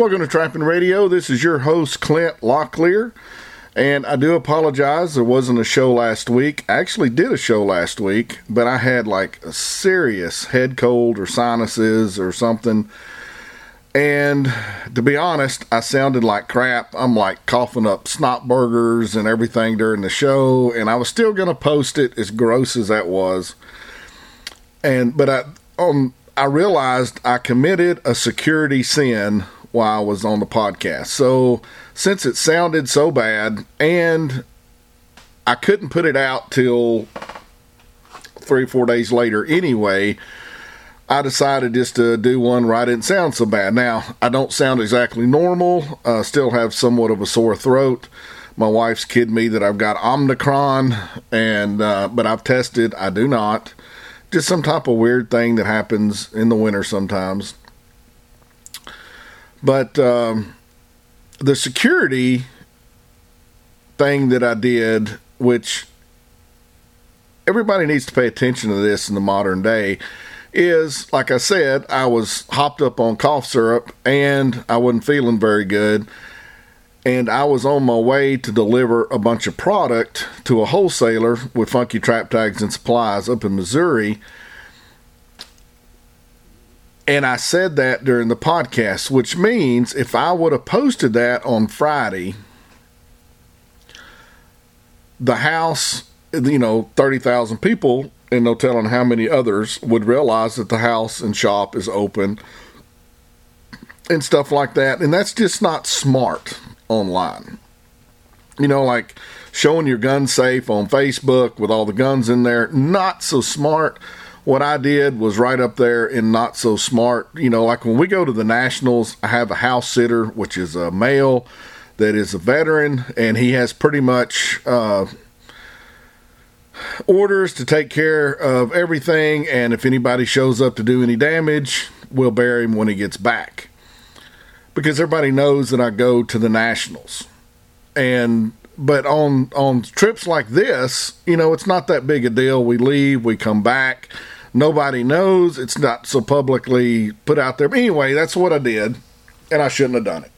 Welcome to Trapping Radio. This is your host, Clint Locklear. And I do apologize, there wasn't a show last week. I actually did a show last week, but I had like a serious head cold or sinuses or something. And to be honest, I sounded like crap. I'm like coughing up snot burgers and everything during the show, and I was still going to post it as gross as that was. And but I um I realized I committed a security sin while I was on the podcast. So since it sounded so bad and I couldn't put it out till three or four days later anyway, I decided just to do one where I didn't sound so bad. Now, I don't sound exactly normal, uh, still have somewhat of a sore throat. My wife's kidding me that I've got Omicron, and uh, but I've tested. I do not. Just some type of weird thing that happens in the winter sometimes. But um, the security thing that I did, which everybody needs to pay attention to this in the modern day, is like I said, I was hopped up on cough syrup and I wasn't feeling very good. And I was on my way to deliver a bunch of product to a wholesaler with Funky Trap Tags and Supplies up in Missouri and I said that during the podcast, which means if I would have posted that on Friday, the house, you know, 30,000 people, and no telling how many others would realize that the house and shop is open and stuff like that. And that's just not smart online. You know, like showing your gun safe on Facebook with all the guns in there, not so smart what I did was right up there in not so smart. You know, like when we go to the Nationals, I have a house sitter, which is a male that is a veteran, and he has pretty much uh, orders to take care of everything. And if anybody shows up to do any damage, we'll bury him when he gets back. Because everybody knows that I go to the Nationals. And but on on trips like this, you know, it's not that big a deal. We leave, we come back. Nobody knows. It's not so publicly put out there. But anyway, that's what I did, and I shouldn't have done it.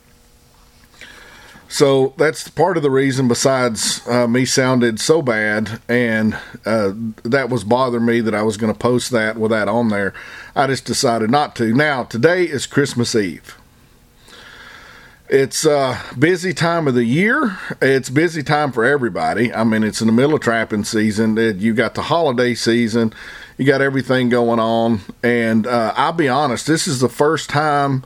So that's part of the reason, besides uh, me sounded so bad, and uh, that was bothering me that I was going to post that with that on there. I just decided not to. Now, today is Christmas Eve. It's a busy time of the year. It's busy time for everybody. I mean, it's in the middle of trapping season. You got the holiday season. You got everything going on. And uh, I'll be honest, this is the first time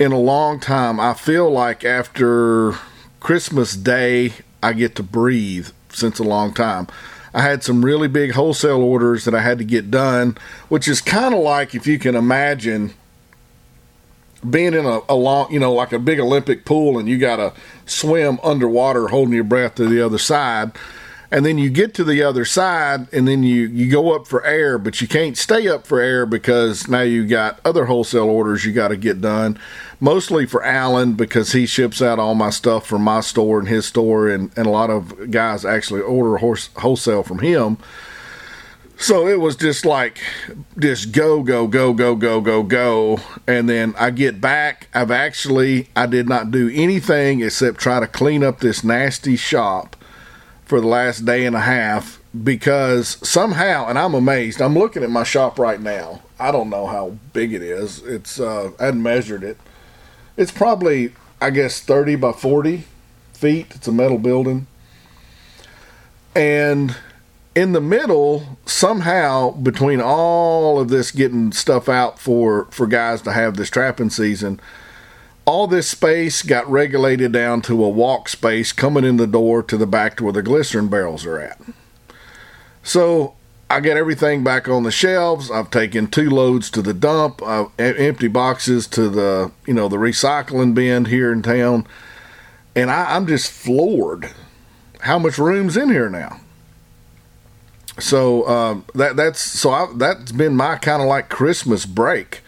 in a long time I feel like after Christmas Day, I get to breathe since a long time. I had some really big wholesale orders that I had to get done, which is kind of like if you can imagine being in a, a long, you know, like a big Olympic pool and you got to swim underwater holding your breath to the other side. And then you get to the other side and then you, you go up for air, but you can't stay up for air because now you got other wholesale orders you got to get done. Mostly for Alan because he ships out all my stuff from my store and his store, and, and a lot of guys actually order horse, wholesale from him. So it was just like, just go, go, go, go, go, go, go. And then I get back. I've actually, I did not do anything except try to clean up this nasty shop for the last day and a half because somehow, and I'm amazed, I'm looking at my shop right now. I don't know how big it is. It's, uh, I hadn't measured it. It's probably, I guess, 30 by 40 feet. It's a metal building. And in the middle, somehow between all of this getting stuff out for for guys to have this trapping season, all this space got regulated down to a walk space coming in the door to the back to where the glycerin barrels are at. So I get everything back on the shelves. I've taken two loads to the dump, uh, empty boxes to the you know the recycling bin here in town, and I, I'm just floored how much room's in here now so um, that that's so I, that's been my kind of like Christmas break.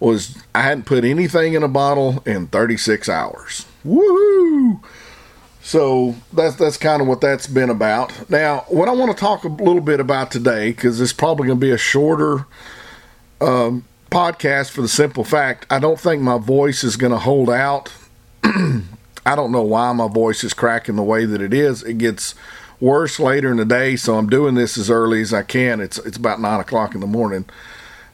Was I hadn't put anything in a bottle in 36 hours. Woo! So that's that's kind of what that's been about. Now, what I want to talk a little bit about today, because it's probably going to be a shorter um, podcast for the simple fact I don't think my voice is going to hold out. I don't know why my voice is cracking the way that it is. It gets worse later in the day, so I'm doing this as early as I can. It's it's about nine o'clock in the morning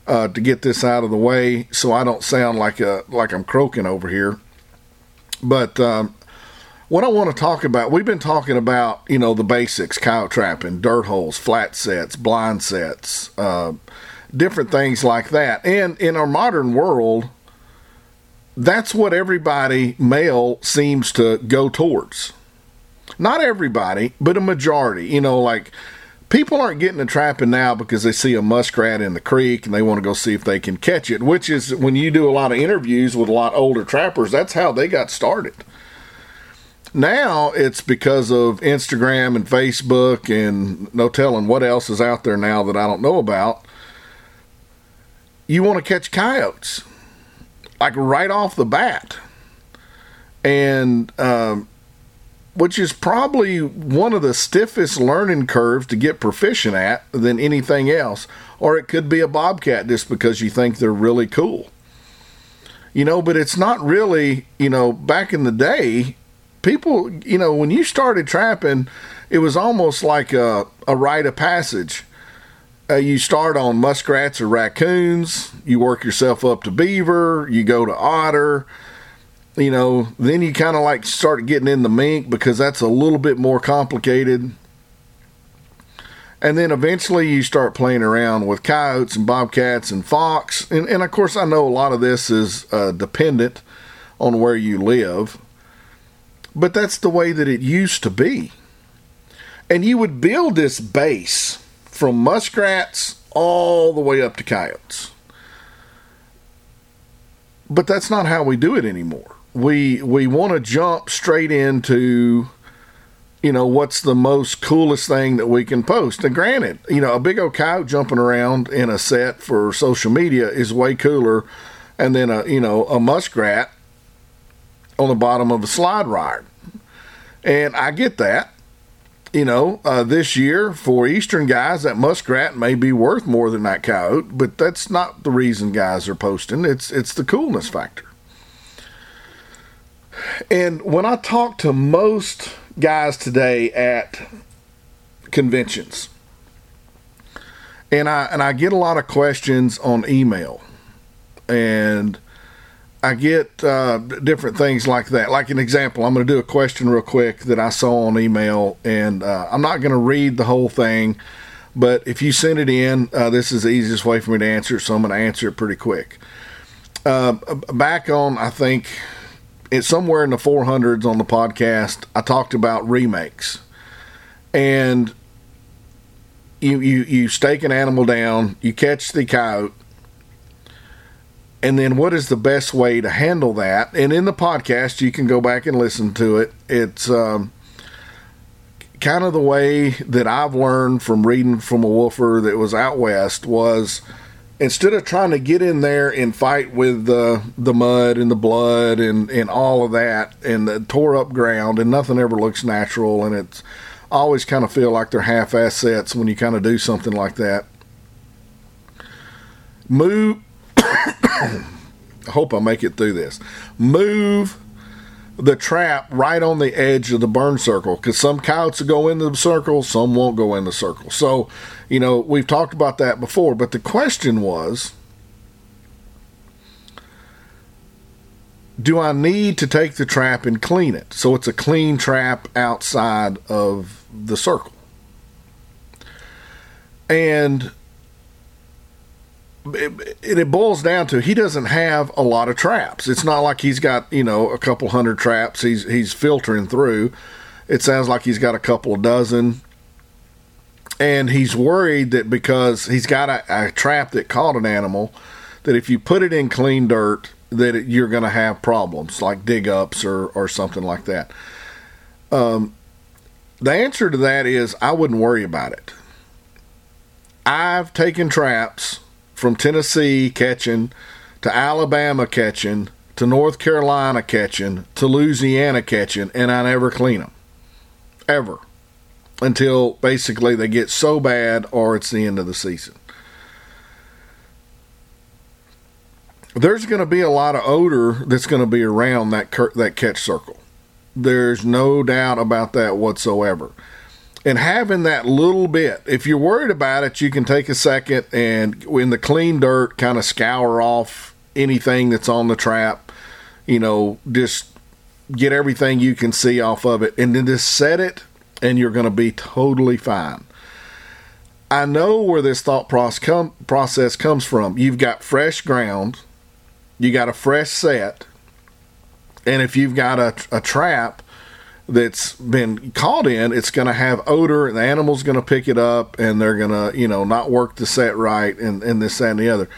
uh, to get this out of the way, so I don't sound like a like I'm croaking over here. But um, what I want to talk about, we've been talking about you know the basics, coyote trapping, dirt holes, flat sets, blind sets, uh, different things like that. And in our modern world, that's what everybody male seems to go towards. Not everybody, but a majority. You know, like people aren't getting a trapping now because they see a muskrat in the creek and they want to go see if they can catch it, which is when you do a lot of interviews with a lot older trappers, that's how they got started. Now it's because of Instagram and Facebook and no telling what else is out there now that I don't know about. You want to catch coyotes like right off the bat. And um, which is probably one of the stiffest learning curves to get proficient at than anything else. Or it could be a bobcat just because you think they're really cool. You know, but it's not really, you know, back in the day, people, you know, when you started trapping, it was almost like a, a rite of passage. Uh, you start on muskrats or raccoons, you work yourself up to beaver, you go to otter, you know, then you kind of like start getting in the mink because that's a little bit more complicated. And then eventually you start playing around with coyotes and bobcats and fox. And, and of course, I know a lot of this is uh, dependent on where you live, but that's the way that it used to be. And you would build this base from muskrats all the way up to coyotes. But that's not how we do it anymore we we want to jump straight into you know what's the most coolest thing that we can post. And granted you know a big old cow jumping around in a set for social media is way cooler and then a you know a muskrat on the bottom of a slide ride. And i get that you know uh, this year for eastern guys that muskrat may be worth more than that coyote but that's not the reason guys are posting. It's it's the coolness factor and when I talk to most guys today at conventions, and I and I get a lot of questions on email, and I get uh, different things like that. Like an example, I'm going to do a question real quick that I saw on email, and uh, I'm not going to read the whole thing, but if you send it in, uh, this is the easiest way for me to answer so I'm going to answer it pretty quick. Uh, back on, I think it's somewhere in the 400s on the podcast. I talked about remakes, and you you you stake an animal down, you catch the coyote, and then what is the best way to handle that? And in the podcast, you can go back and listen to it. It's um, kind of the way that I've learned from reading from a wolfer that was out west was instead of trying to get in there and fight with the the mud and the blood and and all of that and the tore up ground and nothing ever looks natural and it's always kind of feel like they're half assets when you kind of do something like that. Move. I hope I make it through this. Move the trap right on the edge of the burn circle because some coyotes will go into the circle, some won't go in the circle. So, you know, we've talked about that before, but the question was do I need to take the trap and clean it? So it's a clean trap outside of the circle. And it, it boils down to he doesn't have a lot of traps. It's not like he's got you know a couple hundred traps. He's he's filtering through. It sounds like he's got a couple of dozen, and he's worried that because he's got a, a trap that caught an animal, that if you put it in clean dirt, that it, you're going to have problems like dig ups or or something like that. Um, the answer to that is I wouldn't worry about it. I've taken traps from Tennessee catching to Alabama catching to North Carolina catching to Louisiana catching, and I never clean them. Ever. Until basically they get so bad or it's the end of the season. there's going to be a lot of odor that's going to be around that that catch circle. There's no doubt about that whatsoever. And having that little bit, if you're worried about it, you can take a second and in the clean dirt, kind of scour off anything that's on the trap. You know, just get everything you can see off of it, and then just set it, and you're going to be totally fine. I know where this thought process comes from. You've got fresh ground, you got a fresh set, and if you've got a, a trap that's been caught in, it's going to have odor, and the animal's going to pick it up, and they're going to, you know, not work the set right, and, and this, that, and the other.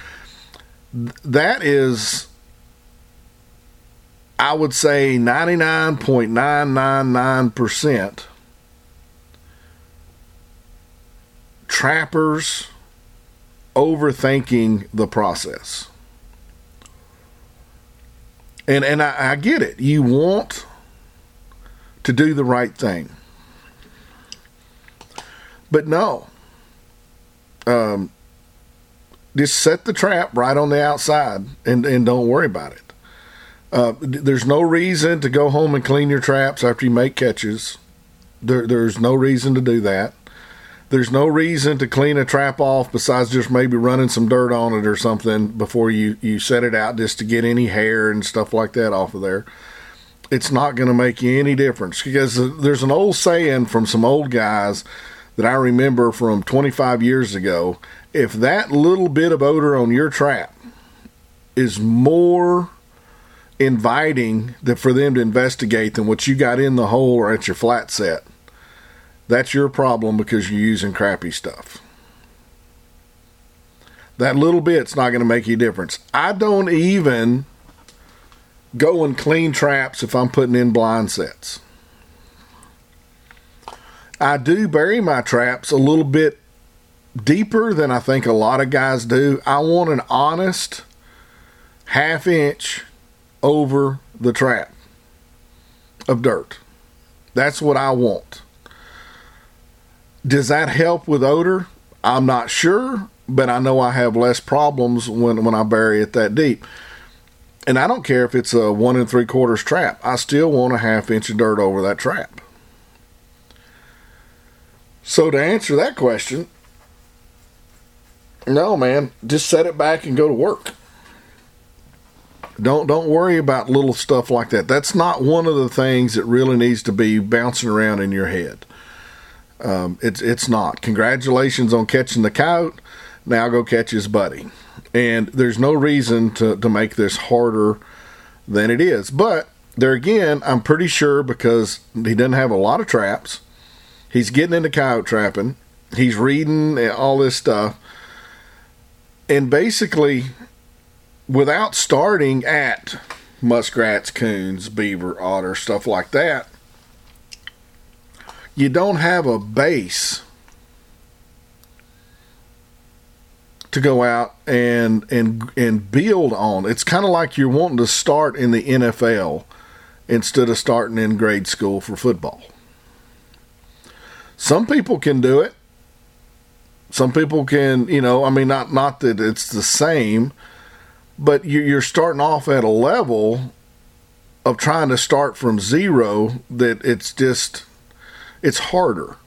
That is, I would say, 99.999% trappers overthinking the process. And and I, I get it. You want to do the right thing. But no. Um, just set the trap right on the outside and, and don't worry about it. Uh, there's no reason to go home and clean your traps after you make catches. There, there's no reason to do that. There's no reason to clean a trap off besides just maybe running some dirt on it or something before you, you set it out just to get any hair and stuff like that off of there. It's not going to make you any difference because there's an old saying from some old guys that I remember from 25 years ago. If that little bit of odor on your trap is more inviting for them to investigate than what you got in the hole or at your flat set, that's your problem because you're using crappy stuff. That little bit's not going to make you a difference. I don't even go and clean traps if I'm putting in blind sets. I do bury my traps a little bit deeper than I think a lot of guys do. I want an honest half inch over the trap of dirt. That's what I want. Does that help with odor? I'm not sure, but I know I have less problems when, when I bury it that deep. And I don't care if it's a one and three quarters trap. I still want a half inch of dirt over that trap. So to answer that question, no man, just set it back and go to work. Don't don't worry about little stuff like that. That's not one of the things that really needs to be bouncing around in your head. Um, it's it's not. Congratulations on catching the coyote. Now go catch his buddy. And there's no reason to, to make this harder than it is. But there again, I'm pretty sure because he doesn't have a lot of traps. He's getting into coyote trapping. He's reading all this stuff. And basically, without starting at muskrats, coons, beaver, otter, stuff like that, you don't have a base to go out and and and build on. It's kind of like you're wanting to start in the NFL instead of starting in grade school for football. Some people can do it. Some people can, you know, I mean not not that it's the same, but you're starting off at a level of trying to start from zero that it's just it's harder.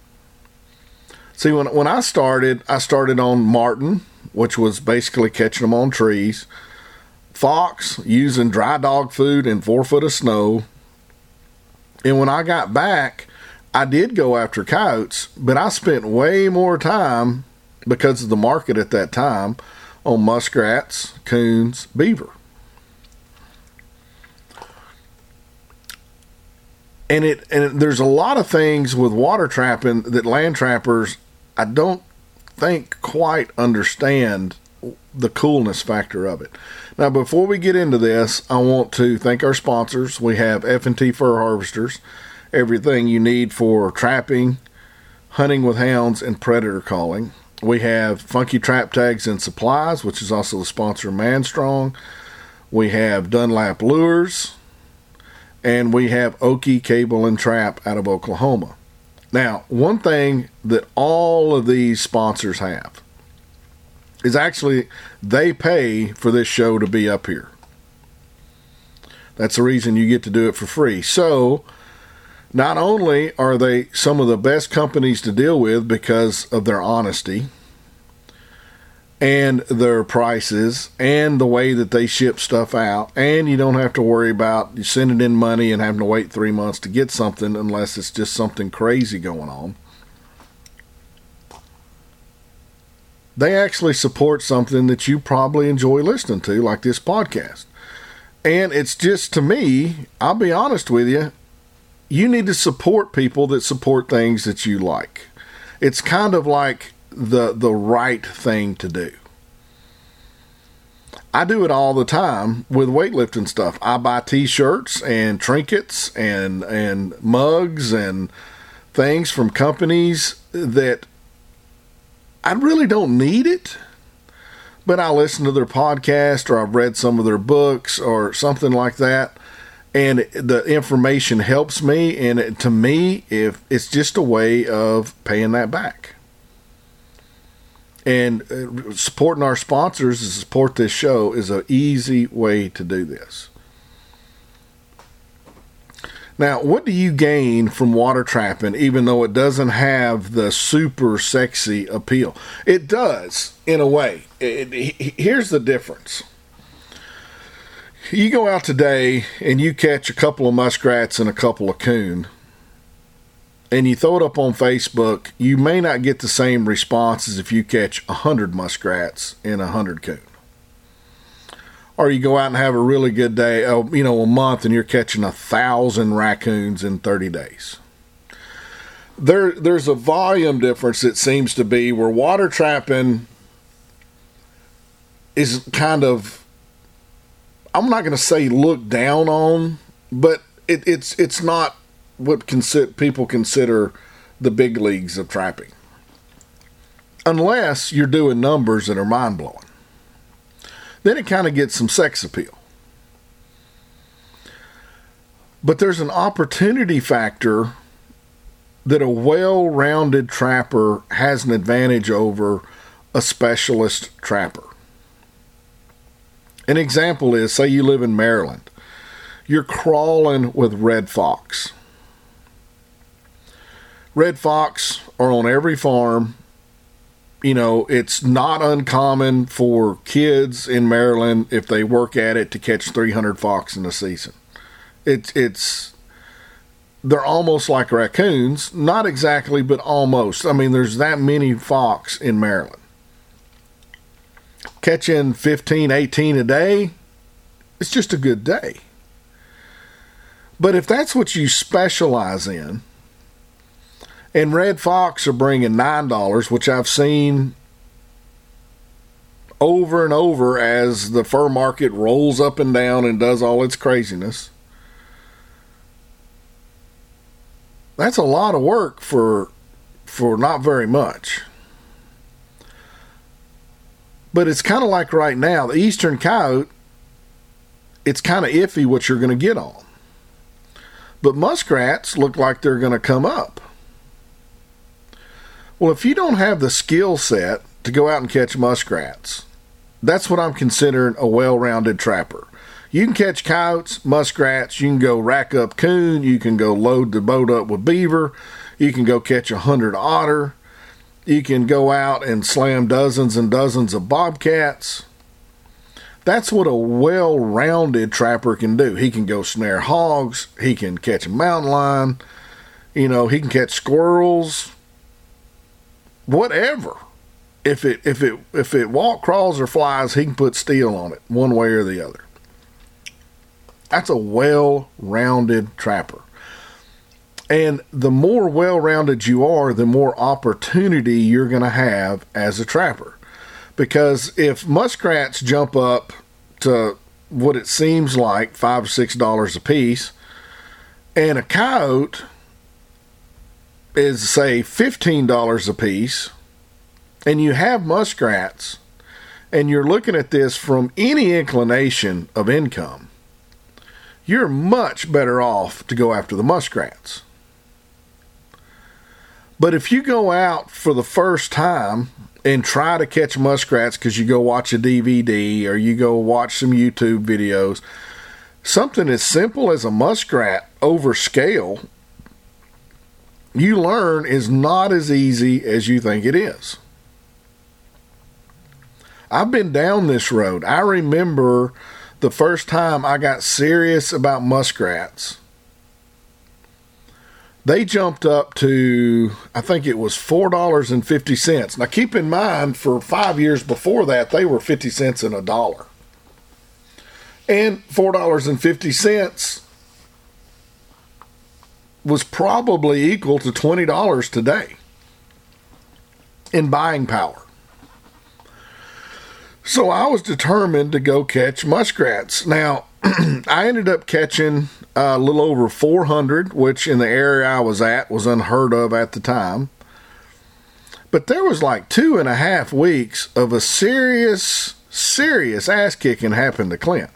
See, when when I started, I started on marten, which was basically catching them on trees. Fox using dry dog food and four foot of snow. And when I got back, I did go after coyotes, but I spent way more time because of the market at that time on muskrats, coons, beaver. and it and there's a lot of things with water trapping that land trappers I don't think quite understand the coolness factor of it. Now, before we get into this, I want to thank our sponsors. We have F&T Fur Harvesters, everything you need for trapping, hunting with hounds, and predator calling. We have Funky Trap Tags and Supplies, which is also the sponsor of Manstrong. We have Dunlap Lures, and we have Okie Cable and Trap out of Oklahoma. Now, one thing that all of these sponsors have is actually they pay for this show to be up here. That's the reason you get to do it for free. So, not only are they some of the best companies to deal with because of their honesty and their prices and the way that they ship stuff out, and you don't have to worry about you sending in money and having to wait three months to get something unless it's just something crazy going on. They actually support something that you probably enjoy listening to, like this podcast. And it's just to me, I'll be honest with you, you need to support people that support things that you like. It's kind of like the the right thing to do. I do it all the time with weightlifting stuff. I buy t-shirts and trinkets and and mugs and things from companies that I really don't need it but I listen to their podcast or I've read some of their books or something like that. And the information helps me. And to me, if it's just a way of paying that back. And uh, supporting our sponsors to support this show is an easy way to do this. Now, what do you gain from water trapping, even though it doesn't have the super sexy appeal? It does, in a way. It, it, here's the difference. You go out today and you catch a couple of muskrats and a couple of coon, and you throw it up on Facebook, you may not get the same response as if you catch a hundred muskrats and a hundred coon or you go out and have a really good day, uh, you know, a month, and you're catching a thousand raccoons in 30 days. There, there's a volume difference. It seems to be where water trapping is kind of, I'm not going to say looked down on, but it, it's it's not what consi- people consider the big leagues of trapping, unless you're doing numbers that are mind blowing then it kind of gets some sex appeal. But there's an opportunity factor that a well rounded trapper has an advantage over a specialist trapper. An example is say you live in Maryland, you're crawling with red fox. Red fox are on every farm you know, it's not uncommon for kids in Maryland, if they work at it, to catch 300 fox in a season. It's, it's, they're almost like raccoons. Not exactly, but almost. I mean, there's that many fox in Maryland. Catching 15, 18 a day, it's just a good day. But if that's what you specialize in, and Red Fox are bringing $9, which I've seen over and over as the fur market rolls up and down and does all its craziness. That's a lot of work for for not very much. But it's kind of like right now, the eastern coyote, it's kind of iffy what you're going to get on. But muskrats look like they're going to come up. Well, if you don't have the skill set to go out and catch muskrats, that's what I'm considering a well rounded trapper. You can catch coyotes, muskrats, you can go rack up coon, you can go load the boat up with beaver, you can go catch a hundred otter, you can go out and slam dozens and dozens of bobcats. That's what a well rounded trapper can do. He can go snare hogs, he can catch a mountain lion, you know, he can catch squirrels, whatever. If it if it if it walk, crawls, or flies, he can put steel on it, one way or the other. That's a well-rounded trapper. And the more well rounded you are, the more opportunity you're going to have as a trapper. Because if muskrats jump up to what it seems like five or six dollars a piece, and a coyote is say $15 a piece and you have muskrats and you're looking at this from any inclination of income, you're much better off to go after the muskrats. But if you go out for the first time and try to catch muskrats because you go watch a DVD or you go watch some YouTube videos. Something as simple as a muskrat over scale, you learn is not as easy as you think it is. I've been down this road. I remember the first time I got serious about muskrats. They jumped up to, I think it was $4.50. Now, keep in mind, for five years before that, they were 50 cents and a dollar. And $4.50 was probably equal to $20 today in buying power. So I was determined to go catch muskrats. Now, I ended up catching a little over 400, which in the area I was at was unheard of at the time. But there was like two and a half weeks of a serious, serious ass kicking happened to Clint.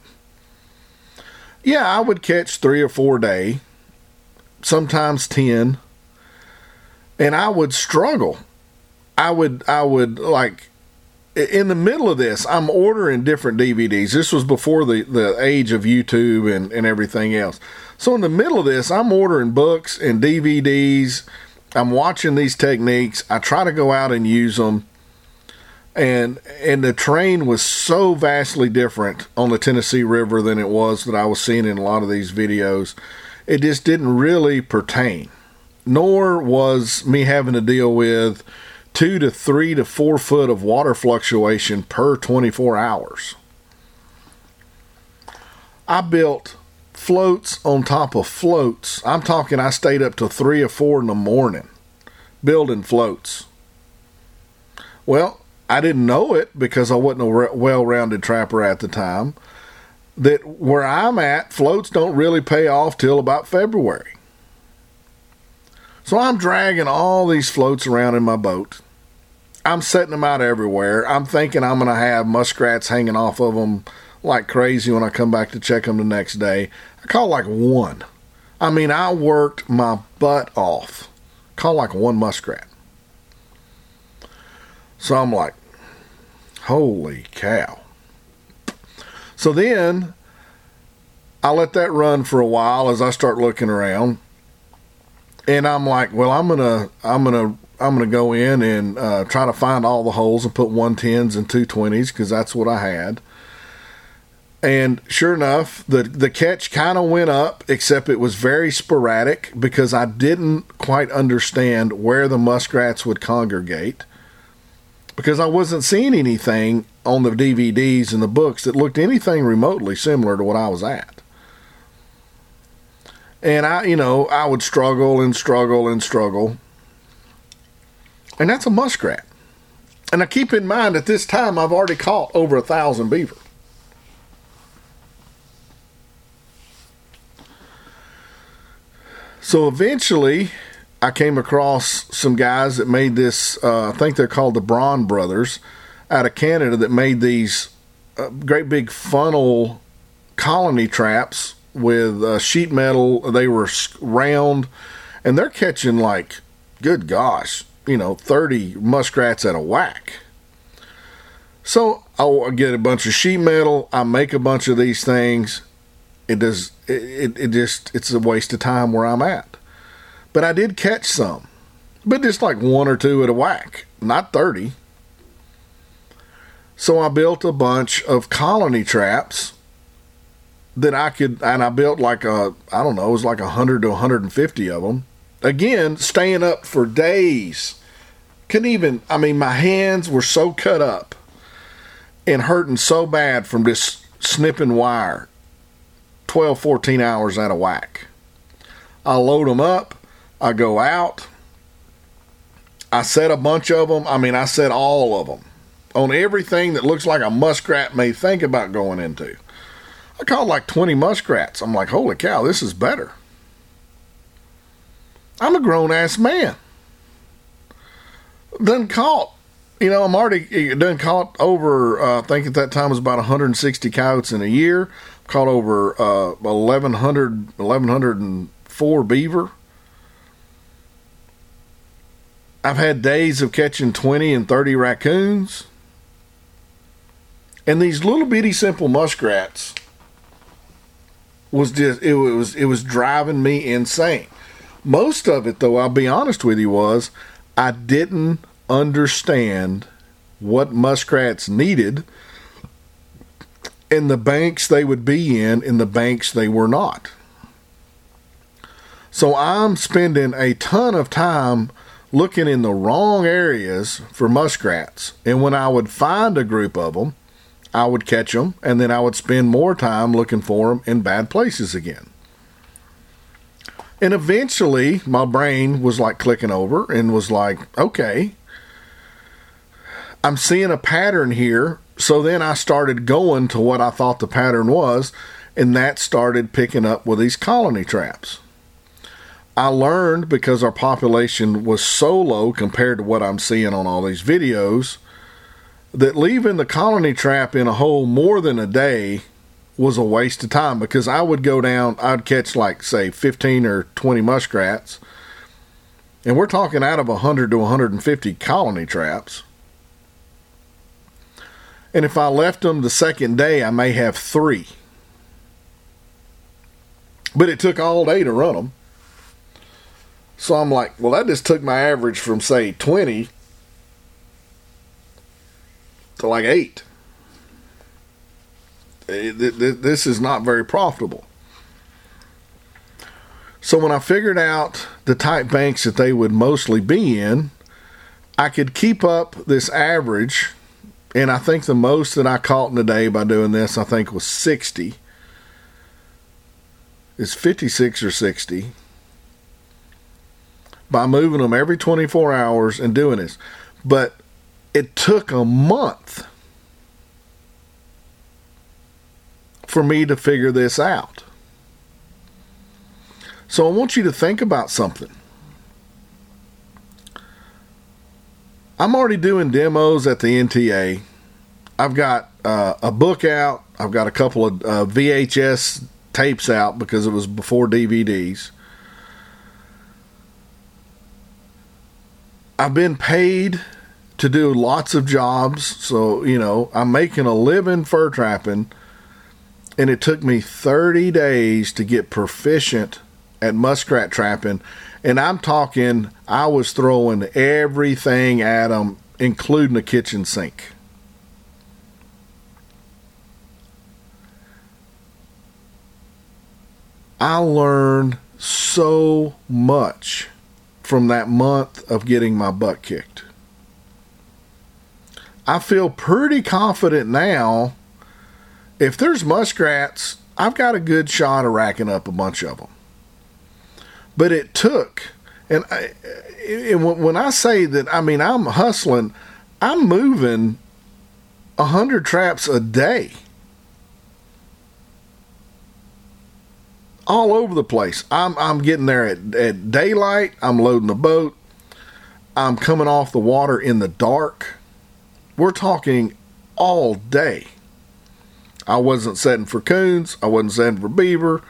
Yeah, I would catch three or four day, sometimes ten, and I would struggle. I would, I would like in the middle of this, I'm ordering different DVDs. This was before the, the age of YouTube and, and everything else. So in the middle of this, I'm ordering books and DVDs. I'm watching these techniques. I try to go out and use them. And and the train was so vastly different on the Tennessee River than it was that I was seeing in a lot of these videos. It just didn't really pertain. Nor was me having to deal with two to three to four foot of water fluctuation per 24 hours. I built floats on top of floats. I'm talking, I stayed up till three or four in the morning building floats. Well, I didn't know it because I wasn't a well rounded trapper at the time. That where I'm at, floats don't really pay off till about February. So I'm dragging all these floats around in my boat. I'm setting them out everywhere. I'm thinking I'm going to have muskrats hanging off of them like crazy when I come back to check them the next day. I caught like one. I mean, I worked my butt off. Caught like one muskrat. So I'm like, holy cow. So then I let that run for a while as I start looking around. And I'm like, well, I'm to I'm to I'm to go in and uh, try to find all the holes and put 110s and 220s because that's what I had. And sure enough, the the catch kind of went up, except it was very sporadic because I didn't quite understand where the muskrats would congregate because I wasn't seeing anything on the DVDs and the books that looked anything remotely similar to what I was at. And I, you know, I would struggle and struggle and struggle and that's a muskrat. And I keep in mind at this time I've already caught over a thousand beaver. So eventually, I came across some guys that made this. Uh, I think they're called the Braun Brothers, out of Canada, that made these uh, great big funnel colony traps with uh, sheet metal. They were round, and they're catching like, good gosh, you know, 30 muskrats at a whack. So I'll get a bunch of sheet metal. I make a bunch of these things. It does. It, it just it's a waste of time where I'm at. But I did catch some, but just like one or two at a whack, not thirty. So I built a bunch of colony traps that I could, and I built like a I don't know, it was like a hundred to 150 of them again, staying up for days. Couldn't even, I mean, my hands were so cut up and hurting so bad from just snipping wire 12, 14 hours out of whack. I load them up, I go out, I set a bunch of them. I mean, I set all of them on everything that looks like a muskrat may think about going into. I caught like 20 muskrats. I'm like, holy cow, this is better. I'm a grown ass man. Done caught. You know, I'm already done caught over, uh, I think at that time was about 160 coyotes in a year. Caught over uh, 1,100, 1,104 beaver. I've had days of catching 20 and 30 raccoons. And these little bitty simple muskrats was just it was it was driving me insane. Most of it though, I'll be honest with you was I didn't understand what muskrats needed in the banks they would be in in the banks they were not. So I'm spending a ton of time looking in the wrong areas for muskrats. And when I would find a group of them, I would catch them and then I would spend more time looking for them in bad places again. And eventually my brain was like clicking over and was like, okay, I'm seeing a pattern here. So then I started going to what I thought the pattern was, and that started picking up with these colony traps. I learned because our population was so low compared to what I'm seeing on all these videos that leaving the colony trap in a hole more than a day was a waste of time because I would go down, I'd catch like, say, 15 or 20 muskrats. And we're talking out of 100 to 150 colony traps. And if I left them the second day, I may have three. But it took all day to run them. So I'm like, well, that just took my average from, say, 20 to like 8. Eh, this is not very profitable. So when I figured out the type banks that they would mostly be in, I could keep up this average. And I think the most that I caught in a day by doing this, I think was 60. It's 56 or 60 by moving them every 24 hours and doing this. But it took a month for me to figure this out. So I want you to think about something. I'm already doing demos at the NTA. I've got uh, a book out. I've got a couple of uh, VHS tapes out because it was before DVDs. I've been paid to do lots of jobs, so you know I'm making a living fur trapping, and it took me 30 days to get proficient at muskrat trapping, and I'm talking I was throwing everything at them, including the kitchen sink. I learned so much from that month of getting my butt kicked. I feel pretty confident now. If there's muskrats, I've got a good shot of racking up a bunch of them. But it took, and, I, and when I say that, I mean I'm hustling. I'm moving a hundred traps a day. All over the place. I'm I'm getting there at, at daylight. I'm loading the boat. I'm coming off the water in the dark. We're talking all day. I wasn't setting for coons. I wasn't setting for beaver.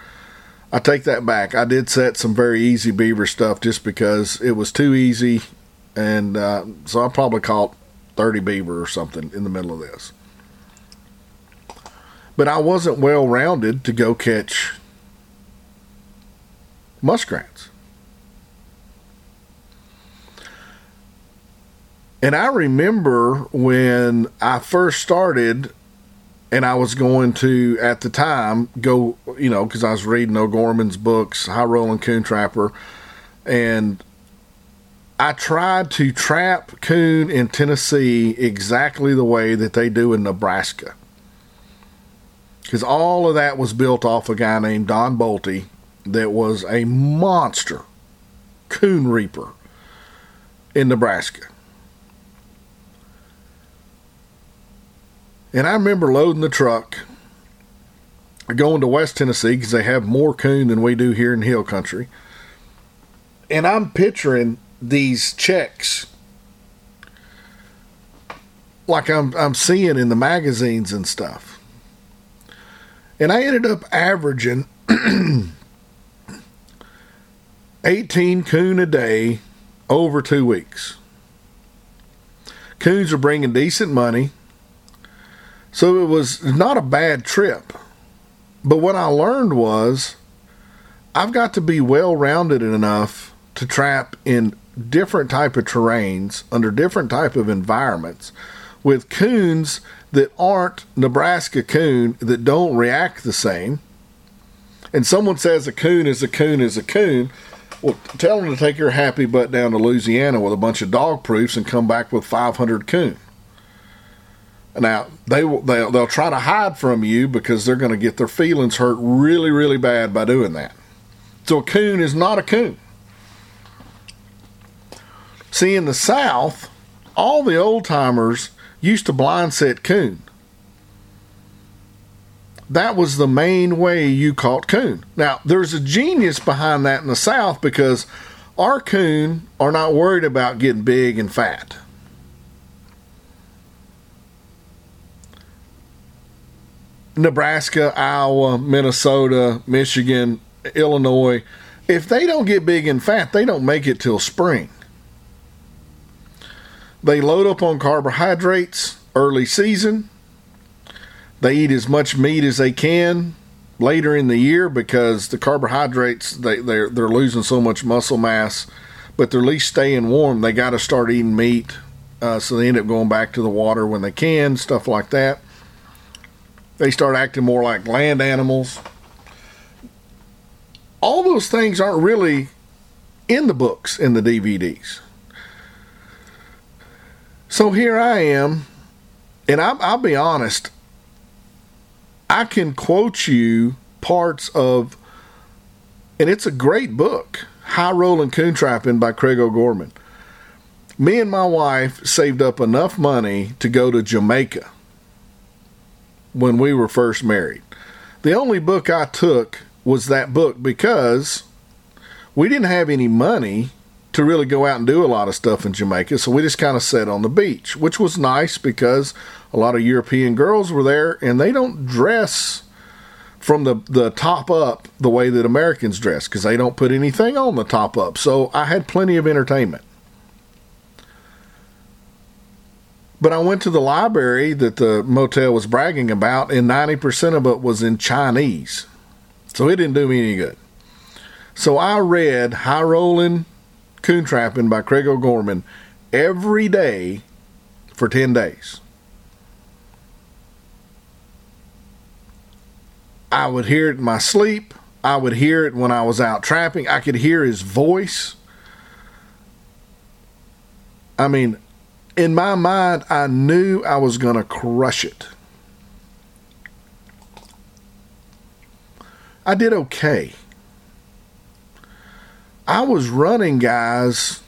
I take that back. I did set some very easy beaver stuff just because it was too easy, and uh, so I probably caught 30 beaver or something in the middle of this. But I wasn't well rounded to go catch muskrats. And I remember when I first started, and I was going to, at the time, go, you know, because I was reading O'Gorman's books, High Rolling Coon Trapper, and I tried to trap coon in Tennessee exactly the way that they do in Nebraska. Because all of that was built off a guy named Don Bolte that was a monster coon reaper in Nebraska. And I remember loading the truck, going to West Tennessee because they have more coon than we do here in Hill Country. And I'm picturing these checks like I'm I'm seeing in the magazines and stuff. And I ended up averaging 18 coon a day over two weeks. Coons are bringing decent money. So it was not a bad trip. But what I learned was I've got to be well rounded enough to trap in different type of terrains under different type of environments with coons that aren't Nebraska coon that don't react the same. And someone says a coon is a coon is a coon. Well, tell them to take your happy butt down to Louisiana with a bunch of dog proofs and come back with 500 coon. Now they will they'll, they'll try to hide from you because they're going to get their feelings hurt really really bad by doing that. So a coon is not a coon. See, in the South, all the old timers used to blind set coon. That was the main way you caught coon. Now, there's a genius behind that in the South because our coon are not worried about getting big and fat. Nebraska, Iowa, Minnesota, Michigan, Illinois, if they don't get big and fat, they don't make it till spring. They load up on carbohydrates early season. They eat as much meat as they can later in the year because the carbohydrates they they're they're losing so much muscle mass, but they're at least staying warm. They got to start eating meat, uh, so they end up going back to the water when they can, stuff like that. They start acting more like land animals. All those things aren't really in the books in the DVDs. So here I am, and i will be honest, I can quote you parts of, and it's a great book, High Rolling Coon Trapping by Craig O'Gorman. Me and my wife saved up enough money to go to Jamaica when we were first married. The only book I took was that book because we didn't have any money to really go out and do a lot of stuff in Jamaica. So we just kind of sat on the beach, which was nice because a lot of European girls were there and they don't dress from the, the top up the way that Americans dress because they don't put anything on the top up. So I had plenty of entertainment. But I went to the library that the motel was bragging about, and 90% of it was in Chinese. So it didn't do me any good. So I read High Rolling Coon Trapping by Craig O'Gorman every day for 10 days. I would hear it in my sleep. I would hear it when I was out trapping. I could hear his voice. I mean, in my mind, I knew I was going to crush it. I did okay. I was running guys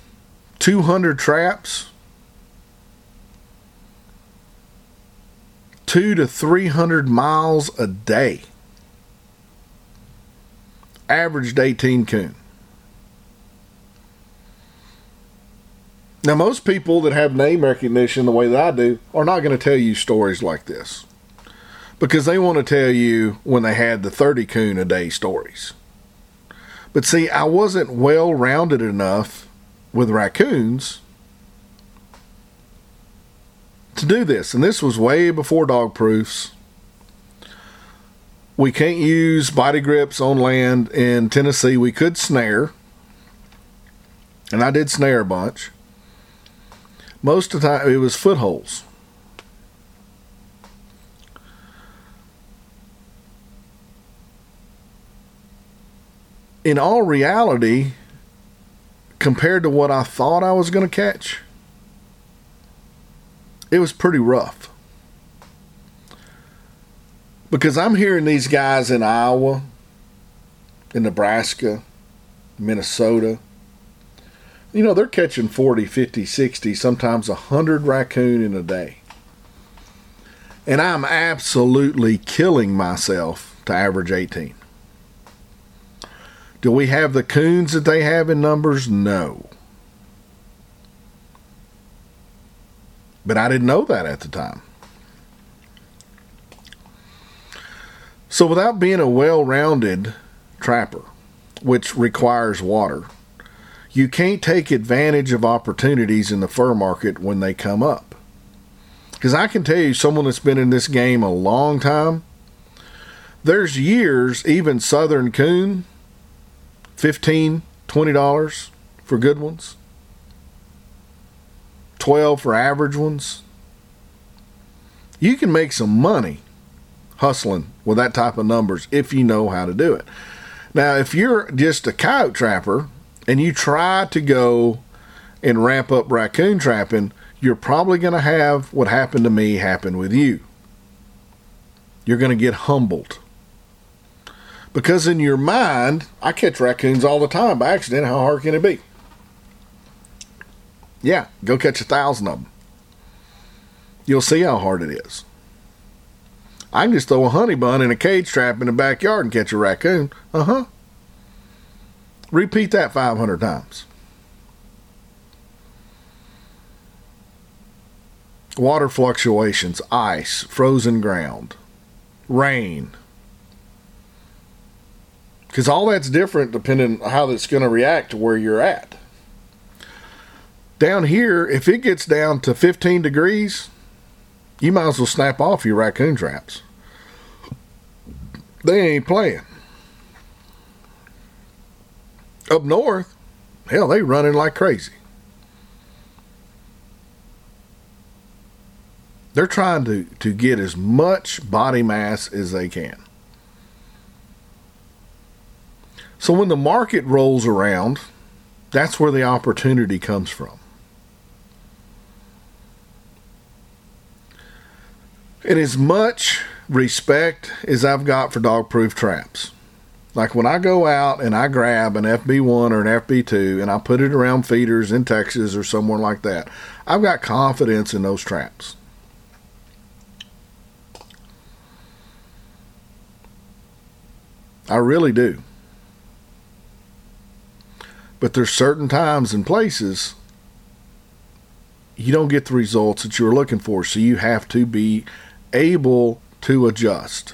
200 traps, two to 300 miles a day. Averaged 18 coon. Now, most people that have name recognition the way that I do are not going to tell you stories like this because they want to tell you when they had the 30 coon a day stories. But see, I wasn't well rounded enough with raccoons to do this. And this was way before dog proofs. We can't use body grips on land in Tennessee. We could snare. And I did snare a bunch. Most of the time, it was footholds. In all reality, compared to what I thought I was going to catch, it was pretty rough. Because I'm hearing these guys in Iowa, in Nebraska, Minnesota, you know, they're catching 40, 50, 60, sometimes 100 raccoon in a day. And I'm absolutely killing myself to average 18. Do we have the coons that they have in numbers? No. But I didn't know that at the time. So, without being a well rounded trapper, which requires water, you can't take advantage of opportunities in the fur market when they come up. Because I can tell you, someone that's been in this game a long time, there's years, even Southern Coon, $15, $20 for good ones, 12 for average ones. You can make some money hustling with that type of numbers if you know how to do it. Now, if you're just a coyote trapper and you try to go and ramp up raccoon trapping, you're probably going to have what happened to me happen with you. You're going to get humbled. Because in your mind, I catch raccoons all the time by accident. How hard can it be? Yeah, go catch a thousand of them. You'll see how hard it is. I can just throw a honey bun in a cage trap in the backyard and catch a raccoon. Uh huh. Repeat that 500 times. Water fluctuations, ice, frozen ground, rain. Because all that's different depending on how it's going to react to where you're at. Down here, if it gets down to 15 degrees, you might as well snap off your raccoon traps. They ain't playing. Up north, hell, they running like crazy. They're trying to, to get as much body mass as they can. So when the market rolls around, that's where the opportunity comes from. And as much respect as I've got for dog proof traps, like when I go out and I grab an FB1 or an FB2 and I put it around feeders in Texas or somewhere like that, I've got confidence in those traps. I really do. But there's certain times and places you don't get the results that you're looking for, so you have to be able to adjust.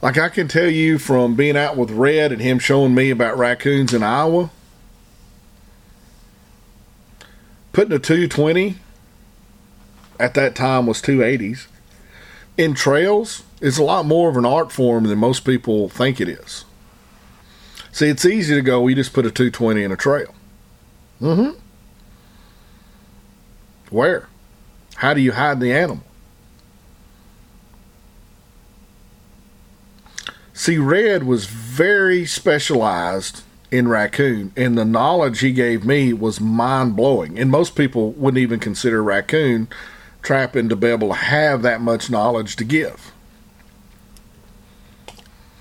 Like I can tell you from being out with Red and him showing me about raccoons in Iowa, putting a 220 at that time was 280s in trails is a lot more of an art form than most people think it is. See, it's easy to go, we just put a 220 in a trail. Mm hmm. Where? How do you hide the animal? See, Red was very specialized in raccoon, and the knowledge he gave me was mind blowing. And most people wouldn't even consider raccoon trapping to be able to have that much knowledge to give.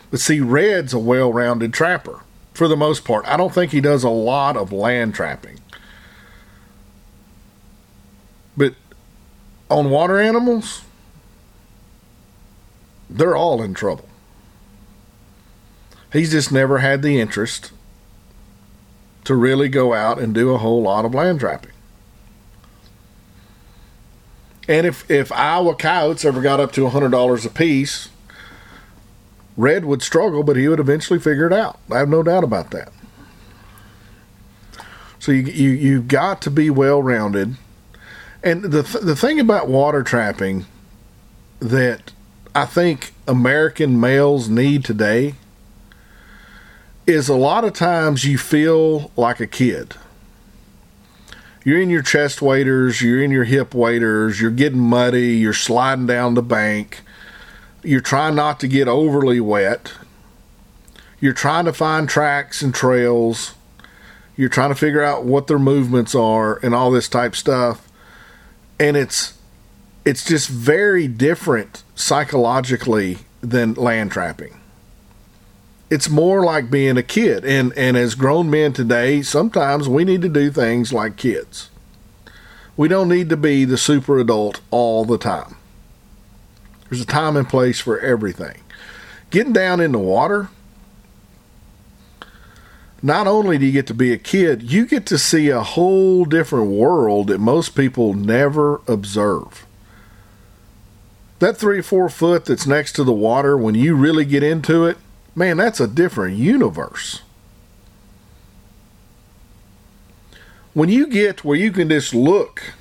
But see, Red's a well rounded trapper for the most part. I don't think he does a lot of land trapping. But on water animals, they're all in trouble. He's just never had the interest to really go out and do a whole lot of land trapping. And if, if Iowa coyotes ever got up to $100 a piece, Red would struggle, but he would eventually figure it out. I have no doubt about that. So you you you've got to be well rounded, and the th- the thing about water trapping that I think American males need today is a lot of times you feel like a kid. You're in your chest waders, you're in your hip waders, you're getting muddy, you're sliding down the bank, you're trying not to get overly wet. You're trying to find tracks and trails. You're trying to figure out what their movements are and all this type stuff. And it's it's just very different psychologically than land trapping. It's more like being a kid. And and as grown men today, sometimes we need to do things like kids. We don't need to be the super adult all the time. There's a time and place for everything. Getting down in the water, not only do you get to be a kid, you get to see a whole different world that most people never observe. That three or four foot that's next to the water, when you really get into it, man, that's a different universe. When you get where you can just look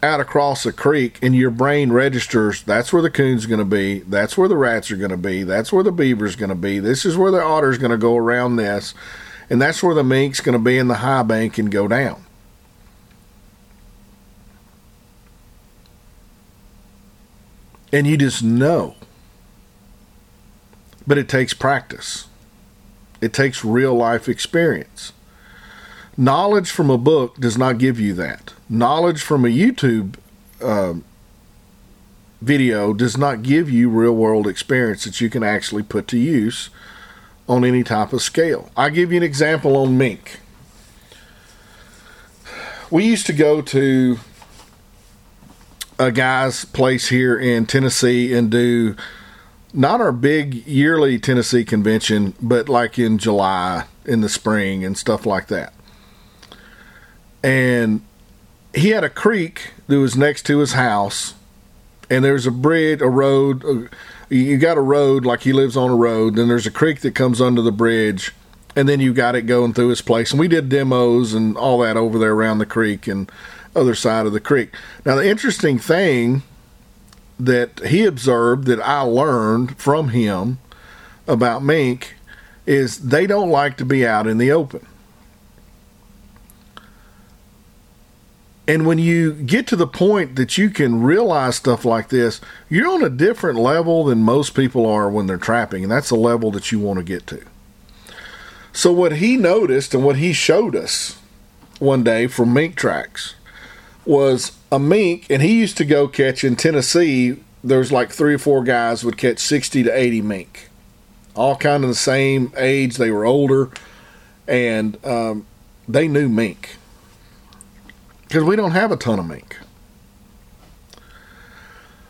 out across a creek and your brain registers that's where the coon's going to be, that's where the rats are going to be, that's where the beaver's going to be, this is where the otter's going to go around this, and that's where the mink's going to be in the high bank and go down. And you just know. But it takes practice. It takes real life experience. Knowledge from a book does not give you that. Knowledge from a YouTube uh, video does not give you real world experience that you can actually put to use on any type of scale. I'll give you an example on mink. We used to go to a guy's place here in Tennessee and do not our big yearly Tennessee convention, but like in July, in the spring, and stuff like that and he had a creek that was next to his house, and there's a bridge, a road. Uh, you got a road like he lives on a road. Then there's a creek that comes under the bridge, and then you got it going through his place. And we did demos and all that over there around the creek and other side of the creek. Now the interesting thing that he observed that I learned from him about mink is they don't like to be out in the open. And when you get to the point that you can realize stuff like this, you're on a different level than most people are when they're trapping. And that's the level that you want to get to. So, what he noticed and what he showed us one day from mink tracks was a mink, and he used to go catch in Tennessee. There's like three or four guys would catch 60 to 80 mink, all kind of the same age. They were older, and um, they knew mink because we don't have a ton of mink.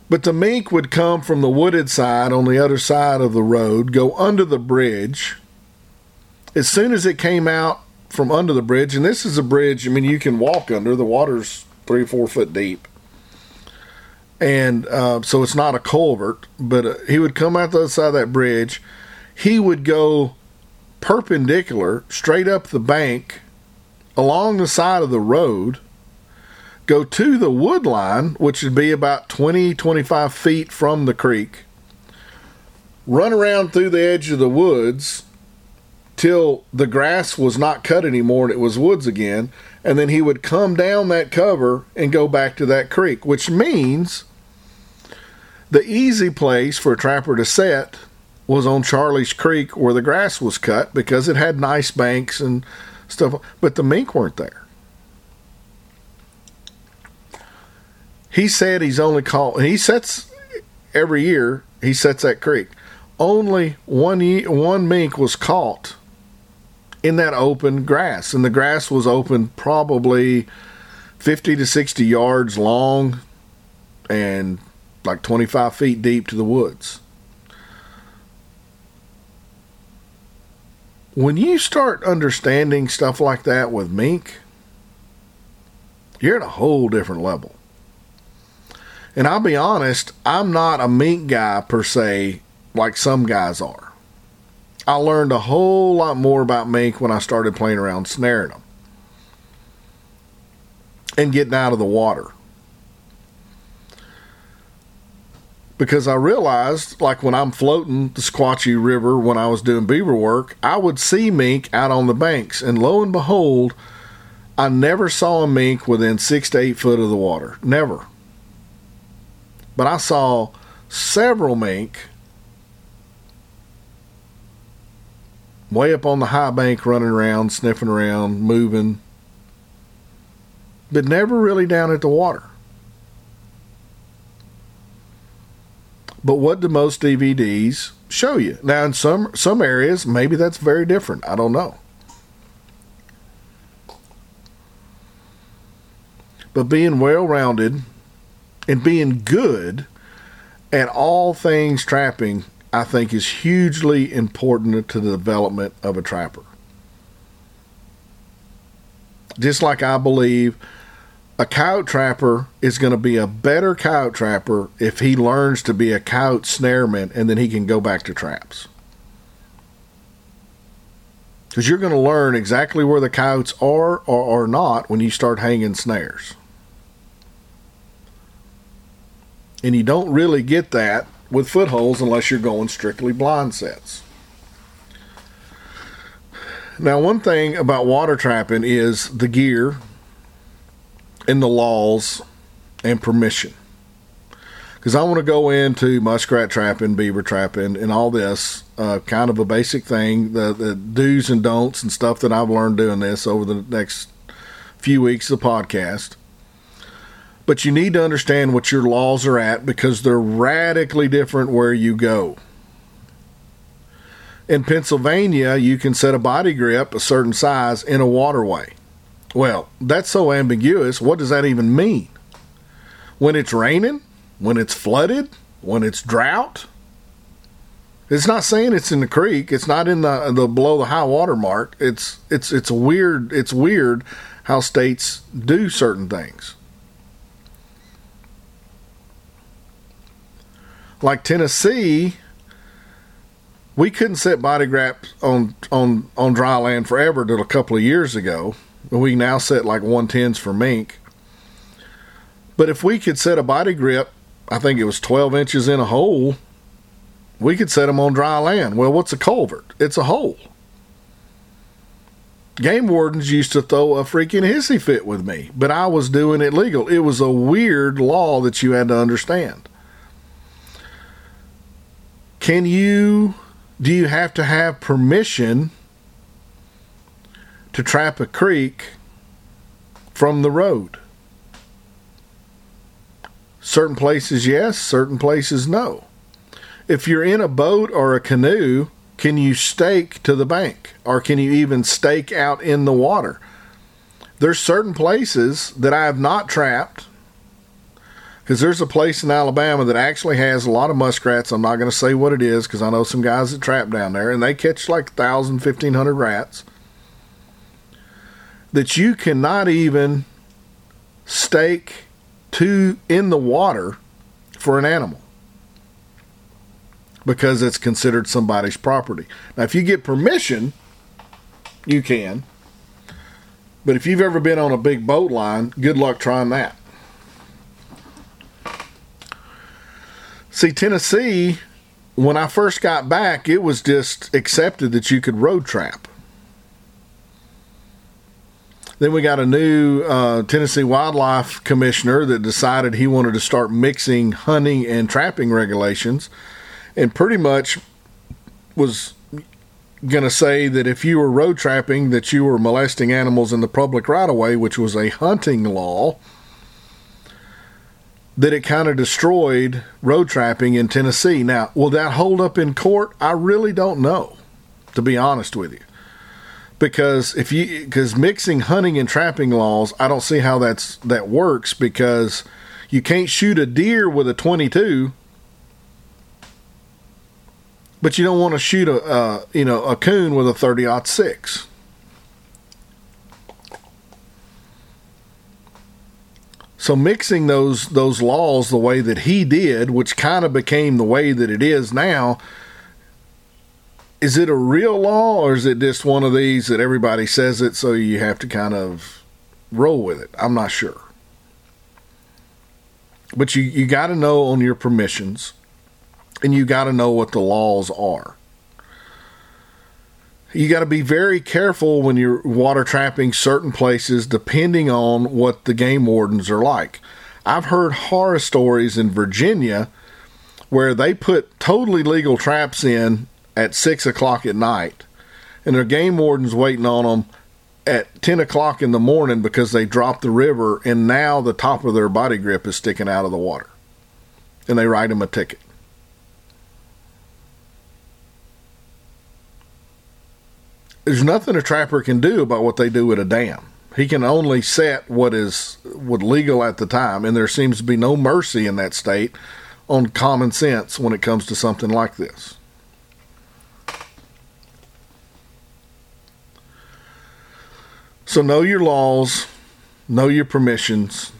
But the mink would come from the wooded side on the other side of the road, go under the bridge. As soon as it came out from under the bridge, and this is a bridge, I mean, you can walk under, the water's three or four foot deep. And uh, so it's not a culvert, but uh, he would come out the other side of that bridge. He would go perpendicular straight up the bank along the side of the road go to the wood line, which would be about 20, 25 feet from the creek, run around through the edge of the woods till the grass was not cut anymore and it was woods again. And then he would come down that cover and go back to that creek, which means the easy place for a trapper to set was on Charlie's Creek where the grass was cut because it had nice banks and stuff, but the mink weren't there. He said he's only caught. He sets every year. He sets that creek. Only one one mink was caught in that open grass, and the grass was open probably fifty to sixty yards long, and like twenty five feet deep to the woods. When you start understanding stuff like that with mink, you're at a whole different level. And I'll be honest, I'm not a mink guy per se, like some guys are. I learned a whole lot more about mink when I started playing around snaring them and getting out of the water. Because I realized, like when I'm floating the Sequatchie River when I was doing beaver work, I would see mink out on the banks. And lo and behold, I never saw a mink within six to eight foot of the water. Never. But I saw several mink way up on the high bank running around, sniffing around, moving, but never really down at the water. But what do most DVDs show you? Now, in some some areas, maybe that's very different. I don't know. But being well rounded and being good at all things trapping, I think, is hugely important to the development of a trapper. Just like I believe a coyote trapper is going to be a better coyote trapper if he learns to be a coyote snareman and then he can go back to traps. Because you're going to learn exactly where the coyotes are or are not when you start hanging snares. And you don't really get that with footholds unless you're going strictly blind sets. Now, one thing about water trapping is the gear and the laws and permission. Because I want to go into muskrat trapping, beaver trapping, and all this uh, kind of a basic thing the, the do's and don'ts and stuff that I've learned doing this over the next few weeks of the podcast. But you need to understand what your laws are at because they're radically different where you go. In Pennsylvania, you can set a body grip a certain size in a waterway. Well, that's so ambiguous. What does that even mean? When it's raining? When it's flooded? When it's drought? It's not saying it's in the creek. It's not in the the below the high water mark. It's it's it's weird. It's weird how states do certain things. Like Tennessee, we couldn't set body grips on on on dry land forever till a couple of years ago. We now set like 110s for mink. But if we could set a body grip, I think it was 12 inches in a hole, we could set them on dry land. Well, what's a culvert? It's a hole. Game wardens used to throw a freaking hissy fit with me, but I was doing it legal. It was a weird law that you had to understand. Can you do you have to have permission to trap a creek from the road? Certain places, yes, certain places, no. If you're in a boat or a canoe, can you stake to the bank or can you even stake out in the water? There's certain places that I have not trapped because there's a place in Alabama that actually has a lot of muskrats. I'm not going to say what it is because I know some guys that trap down there and they catch like 1,000, 1,500 rats that you cannot even stake to in the water for an animal because it's considered somebody's property. Now, if you get permission, you can. But if you've ever been on a big boat line, good luck trying that. See, Tennessee, when I first got back, it was just accepted that you could road trap. Then we got a new uh, Tennessee wildlife commissioner that decided he wanted to start mixing hunting and trapping regulations, and pretty much was going to say that if you were road trapping, that you were molesting animals in the public right of way, which was a hunting law that it kind of destroyed road trapping in Tennessee. Now, will that hold up in court? I really don't know, to be honest with you. Because if you because mixing hunting and trapping laws, I don't see how that's that works because you can't shoot a deer with a 22 but you don't want to shoot a uh, you know a coon with a 30 six. So mixing those those laws the way that he did, which kind of became the way that it is now, is it a real law or is it just one of these that everybody says it so you have to kind of roll with it? I'm not sure. But you, you got to know on your permissions and you got to know what the laws are you got to be very careful when you're water trapping certain places depending on what the game wardens are like. I've heard horror stories in Virginia where they put totally legal traps in at six o'clock at night, and their game wardens waiting on them at 10 o'clock in the morning because they dropped the river and now the top of their body grip is sticking out of the water. And they write them a ticket. There's nothing a trapper can do about what they do at a dam. He can only set what is what legal at the time, and there seems to be no mercy in that state on common sense when it comes to something like this. So know your laws, know your permissions.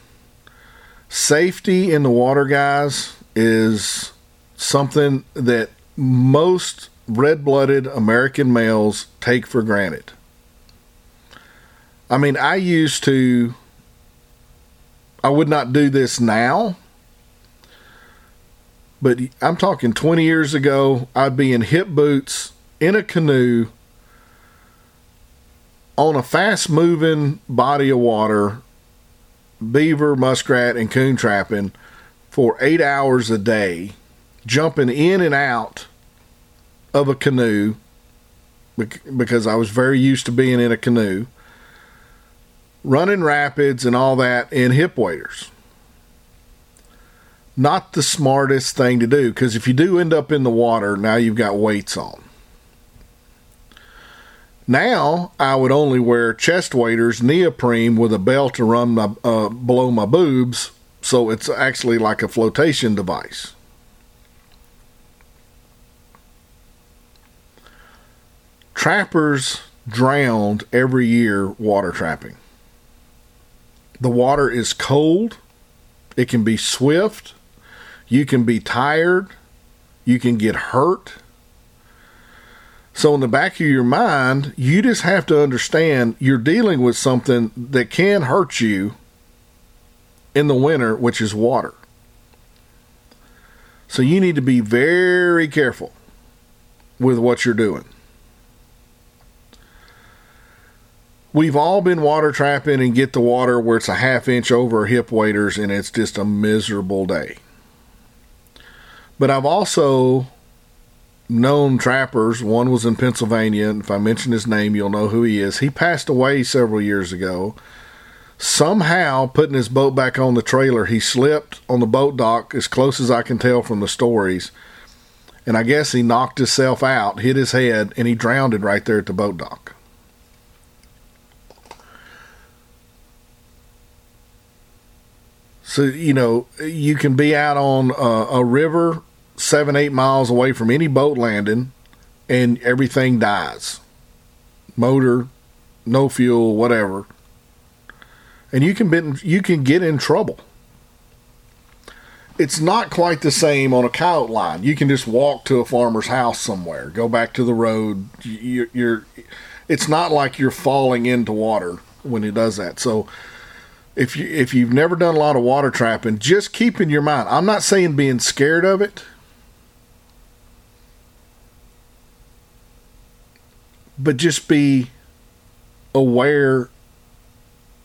Safety in the water, guys, is something that most red blooded American males take for granted. I mean, I used to, I would not do this now, But I'm talking 20 years ago, I'd be in hip boots in a canoe on a fast moving body of water, beaver, muskrat, and coon trapping for eight hours a day, jumping in and out of a canoe because I was very used to being in a canoe, running rapids and all that in hip waders. Not the smartest thing to do because if you do end up in the water, now you've got weights on. Now I would only wear chest waders, neoprene with a belt to run my, uh, below my boobs, so it's actually like a flotation device. Trappers drowned every year water trapping. The water is cold, it can be swift, you can be tired, you can get hurt. So, in the back of your mind, you just have to understand you're dealing with something that can hurt you in the winter, which is water. So, you need to be very careful with what you're doing. We've all been water trapping and get the water where it's a half inch over hip waders and it's just a miserable day. But I've also known trappers. One was in Pennsylvania, and if I mention his name, you'll know who he is. He passed away several years ago. Somehow, putting his boat back on the trailer, he slipped on the boat dock, as close as I can tell from the stories. And I guess he knocked himself out, hit his head, and he drowned right there at the boat dock. So, you know, you can be out on a, a river seven, eight miles away from any boat landing and everything dies motor, no fuel, whatever. And you can be, you can get in trouble. It's not quite the same on a coyote line. You can just walk to a farmer's house somewhere, go back to the road. You're, you're it's not like you're falling into water when he does that. So if you if you've never done a lot of water trapping, just keep in your mind. I'm not saying being scared of it, but just be aware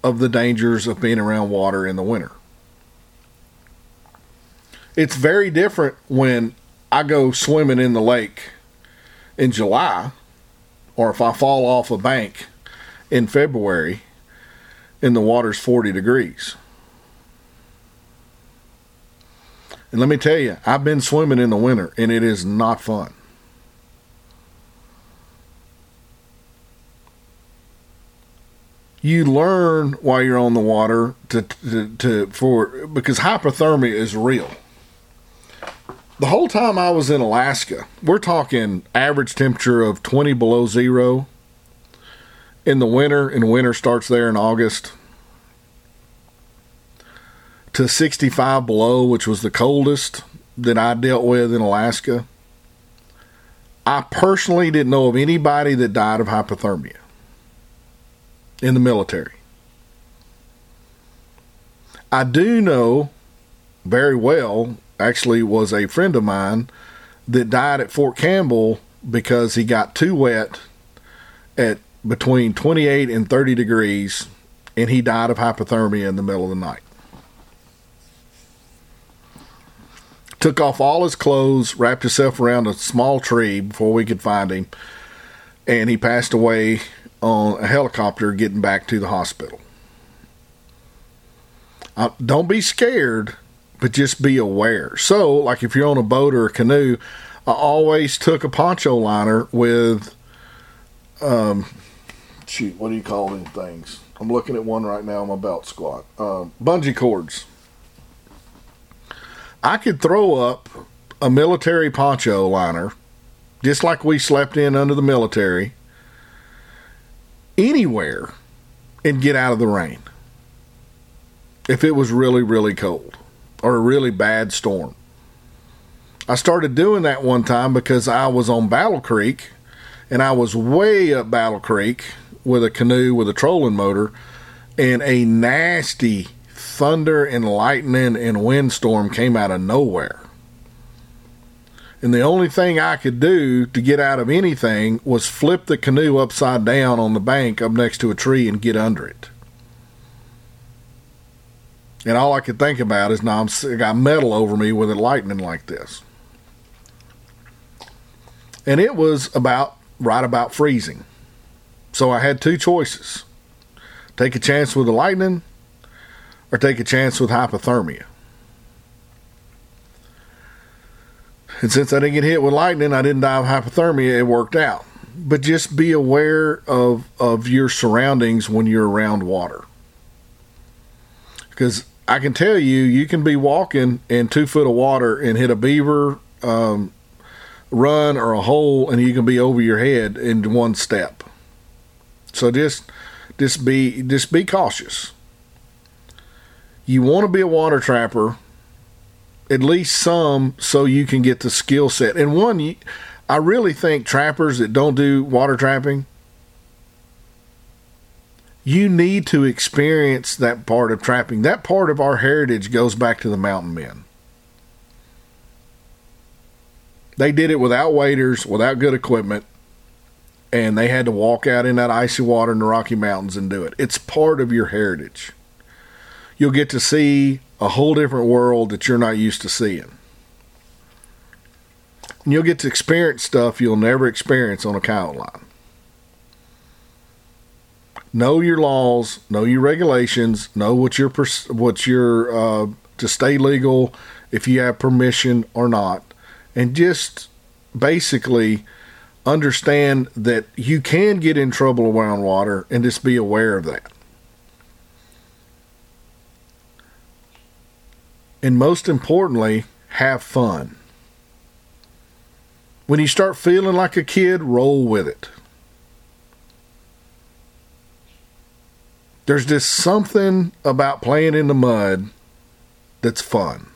of the dangers of being around water in the winter. It's very different when I go swimming in the lake in July or if I fall off a bank in February and the water's 40 degrees. And let me tell you, I've been swimming in the winter and it is not fun. You learn while you're on the water to, to, to for because hypothermia is real. The whole time I was in Alaska, we're talking average temperature of 20 below zero in the winter, and winter starts there in August, to 65 below, which was the coldest that I dealt with in Alaska. I personally didn't know of anybody that died of hypothermia in the military. I do know very well, actually, was a friend of mine that died at Fort Campbell because he got too wet at between 28 and 30 degrees, and he died of hypothermia in the middle of the night. Took off all his clothes, wrapped himself around a small tree before we could find him, and he passed away on a helicopter getting back to the hospital. Uh, don't be scared, but just be aware. So, like if you're on a boat or a canoe, I always took a poncho liner with um, shoot, what do you call them things? I'm looking at one right now on my belt squat. Uh, bungee cords. I could throw up a military poncho liner, just like we slept in under the military, anywhere and get out of the rain. If it was really, really cold or a really bad storm. I started doing that one time because I was on Battle Creek and I was way up Battle Creek with a canoe with a trolling motor, and a nasty thunder and lightning and windstorm came out of nowhere. And the only thing I could do to get out of anything was flip the canoe upside down on the bank up next to a tree and get under it. And all I could think about is now I'm, I got metal over me with it lightning like this. And it was about right about freezing. So I had two choices take a chance with the lightning or take a chance with hypothermia. And since I didn't get hit with lightning, I didn't die of hypothermia, it worked out. But just be aware of, of your surroundings when you're around water. Because I can tell you, you can be walking in two foot of water and hit a beaver um, run or a hole, and you can be over your head in one step. So just just be just be cautious. You want to be a water trapper, at least some, so you can get the skill set. And one, I really think trappers that don't do water trapping, you need to experience that part of trapping. That part of our heritage goes back to the mountain men. They did it without waders, without good equipment, and they had to walk out in that icy water in the Rocky Mountains and do it. It's part of your heritage. You'll get to see a whole different world that you're not used to seeing. And you'll get to experience stuff you'll never experience on a coyote line. Know your laws, know your regulations, know what your what your uh, to stay legal, if you have permission or not, and just basically understand that you can get in trouble around water and just be aware of that. And most importantly, have fun. When you start feeling like a kid, roll with it. There's just something about playing in the mud that's fun.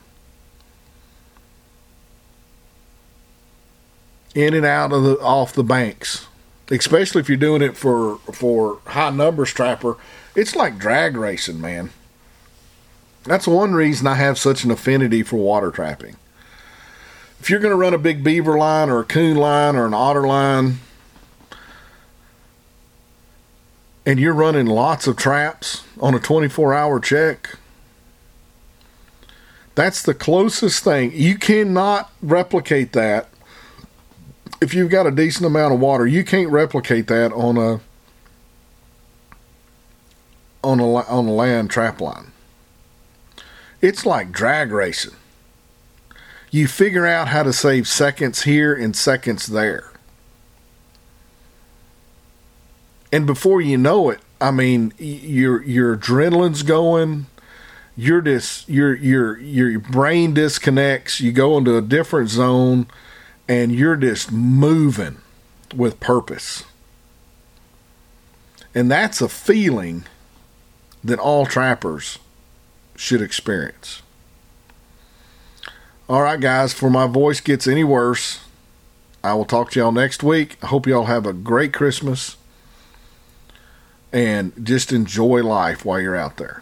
In and out of the off the banks, especially if you're doing it for for high numbers trapper, it's like drag racing, man. That's one reason I have such an affinity for water trapping. If you're going to run a big beaver line or a coon line or an otter line, and you're running lots of traps on a 24 hour check, that's the closest thing. You cannot replicate that. If you've got a decent amount of water, you can't replicate that on a on a on a land trap line. It's like drag racing. You figure out how to save seconds here and seconds there. And before you know it, I mean, your your adrenaline's going. You're just your your your brain disconnects. You go into a different zone, and you're just moving with purpose. And that's a feeling that all trappers should experience. All right, guys, before my voice gets any worse, I will talk to y'all next week. I hope y'all have a great Christmas and just enjoy life while you're out there.